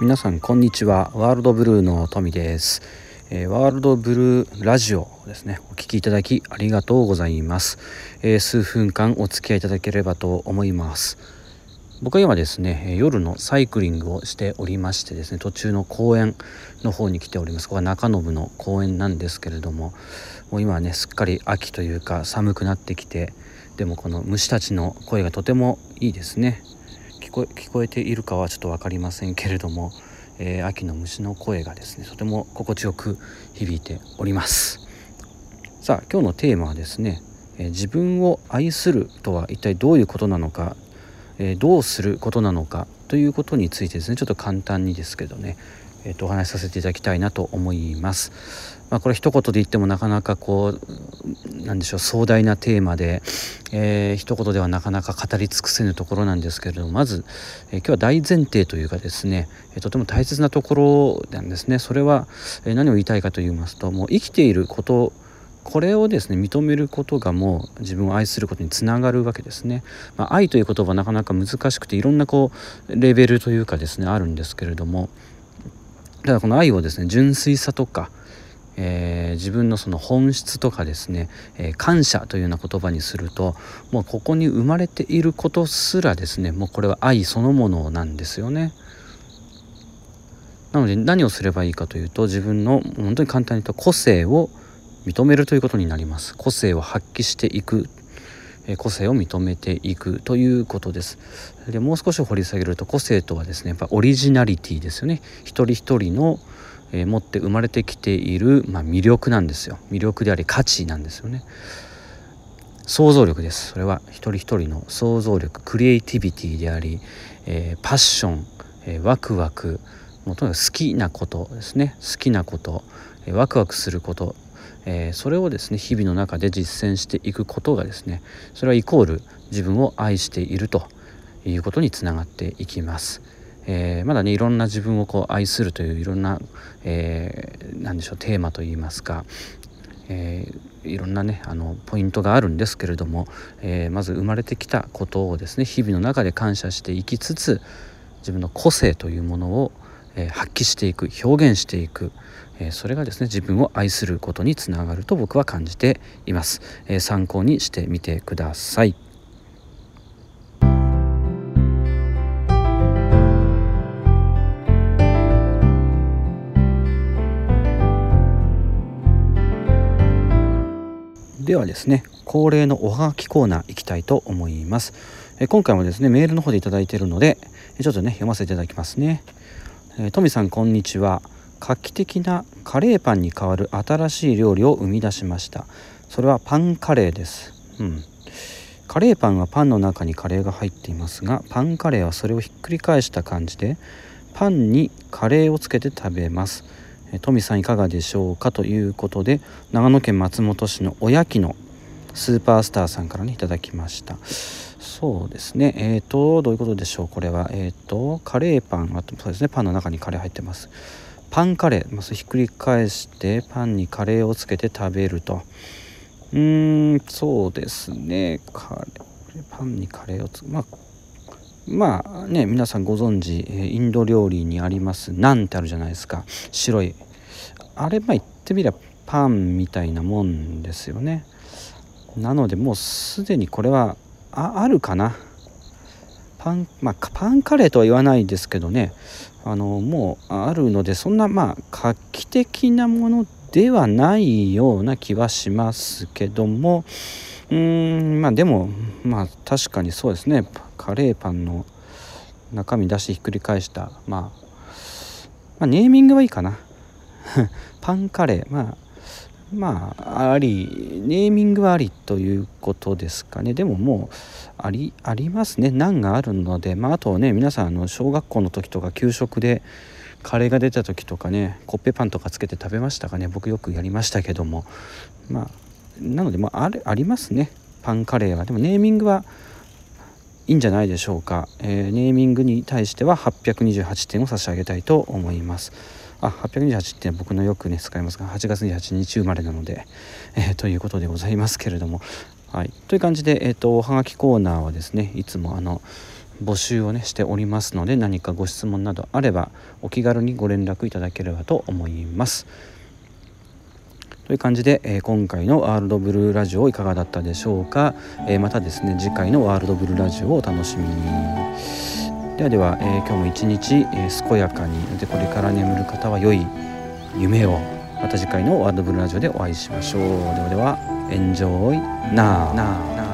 皆さんこんにちは。ワールドブルーのトミです、えー、ワールドブルーラジオですね。お聞きいただきありがとうございます、えー、数分間お付き合いいただければと思います。僕は今ですね夜のサイクリングをしておりましてですね途中の公園の方に来ております。ここは中延の公園なんですけれどももう今はねすっかり秋というか寒くなってきてでもこの虫たちの声がとてもいいですね。聞こ聞こえているかはちょっと分かりませんけれども、えー、秋の虫の声がですねとても心地よく響いております。さあ今日のテーマはですね、えー、自分を愛するとは一体どういうことなのか、えー、どうすることなのかということについてですねちょっと簡単にですけどね、えー、とお話しさせていただきたいなと思います。まあ、これ一言で言ってもなかなかこうなんでしょう壮大なテーマで、えー、一言ではなかなか語り尽くせぬところなんですけれどもまず、えー、今日は大前提というかですね、えー、とても大切なところなんですねそれは、えー、何を言いたいかと言いますともう生きていることこれをですね認めることがもう自分を愛することにつながるわけですね。まあ、愛という言葉はなかなか難しくていろんなこうレベルというかですねあるんですけれどもただこの愛をですね純粋さとかえー、自分のその本質とかですね、えー、感謝というような言葉にするともうここに生まれていることすらですねもうこれは愛そのものなんですよね。なので何をすればいいかというと自分の本当に簡単に言うと個性を認めるということになります。個性を発揮していく個性を認めていくということです。でもう少し掘り下げると個性とはですねやっぱオリジナリティですよね。一人一人のえー、持って生まれてきている、まあ、魅力なんですよ。魅力であり価値なんですよね。想像力です。それは一人一人の想像力クリエイティビティであり、えー、パッション、えー、ワクワクもとにかく好きなことですね。好きなこと、えー、ワクワクすること、えー、それをですね日々の中で実践していくことがですねそれはイコール自分を愛しているということにつながっていきます。えー、まだねいろんな自分をこう愛するといういろんな、えー、何でしょうテーマといいますか、えー、いろんなねあのポイントがあるんですけれども、えー、まず生まれてきたことをですね日々の中で感謝していきつつ自分の個性というものを、え、発揮していく表現していく、え、それがですね自分を愛することにつながると僕は感じています、え、参考にしてみてください。ではですね恒例のおはがきコーナー行きたいと思います。え今回もですねメールの方で頂いているのでちょっとね読ませていただきますね。トミさんこんにちは。画期的なカレーパンに代わる新しい料理を生み出しました。それはパンカレーです。うん。カレーパンはパンの中にカレーが入っていますがパンカレーはそれをひっくり返した感じでパンにカレーをつけて食べます。トミさんいかがでしょうかということで長野県松本市のおやきのスーパースターさんからねいただきました。そうですね。えっ、ー、とどういうことでしょう？これは。えっ、ー、とカレーパン。あとそうですね。パンの中にカレー入ってます。パンカレー。まずひっくり返してパンにカレーをつけて食べると。うーんそうですね。カレーパンにカレーをつまあまあね皆さんご存知インド料理にあります。ナンってあるじゃないですか。白い。あれまあ言ってみればパンみたいなもんですよね。なのでもうすでにこれはああるかな。パンまあパンカレーとは言わないですけどね。あのもうあるのでそんなまあ画期的なものではないような気はしますけども。うーんまあでもまあ確かにそうですね。カレーパンの中身出してひっくり返した、まあ、まあネーミングはいいかな。パンカレーまあまあありネーミングはありということですかね。でももうありありますね。難があるので。まああとね皆さんあの小学校の時とか給食でカレーが出た時とかねコッペパンとかつけて食べましたかね。僕よくやりましたけども。まあなので、まあ、あれありますね。パンカレーは。でもネーミングはいいんじゃないでしょうか、えー、ネーミングに対しては828点を差し上げたいと思います。あ828点僕のよくね使いますが8月28日生まれなので、えー、ということでございますけれども。はい。という感じで、えーと、おはがきコーナーはですねいつもあの募集をねしておりますので何かご質問などあればお気軽にご連絡いただければと思います。という感じで、えー、今回のワールドブルーラジオいかがだったでしょうか、えー、またですね次回のワールドブルーラジオをお楽しみに。ではでは、えー、今日も一日、えー、健やかにでこれから眠る方は良い夢をまた次回のワールドブルーラジオでお会いしましょう。ではではエンジョイなあ